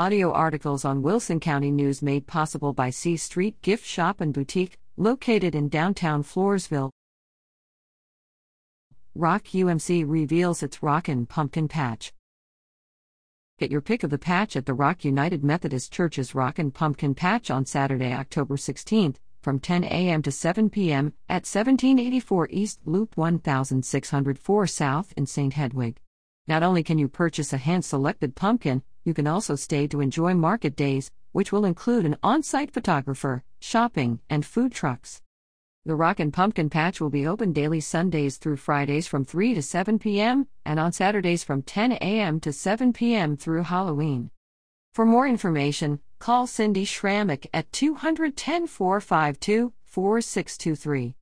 Audio articles on Wilson County News made possible by C Street Gift Shop and Boutique, located in downtown Floresville. Rock UMC reveals its Rockin' Pumpkin Patch. Get your pick of the patch at the Rock United Methodist Church's Rockin' Pumpkin Patch on Saturday, October 16th, from 10 a.m. to 7 p.m. at 1784 East Loop 1604 South in St. Hedwig. Not only can you purchase a hand selected pumpkin, you can also stay to enjoy market days, which will include an on site photographer, shopping, and food trucks. The Rockin' Pumpkin Patch will be open daily Sundays through Fridays from 3 to 7 p.m., and on Saturdays from 10 a.m. to 7 p.m. through Halloween. For more information, call Cindy Schrammick at 210 452 4623.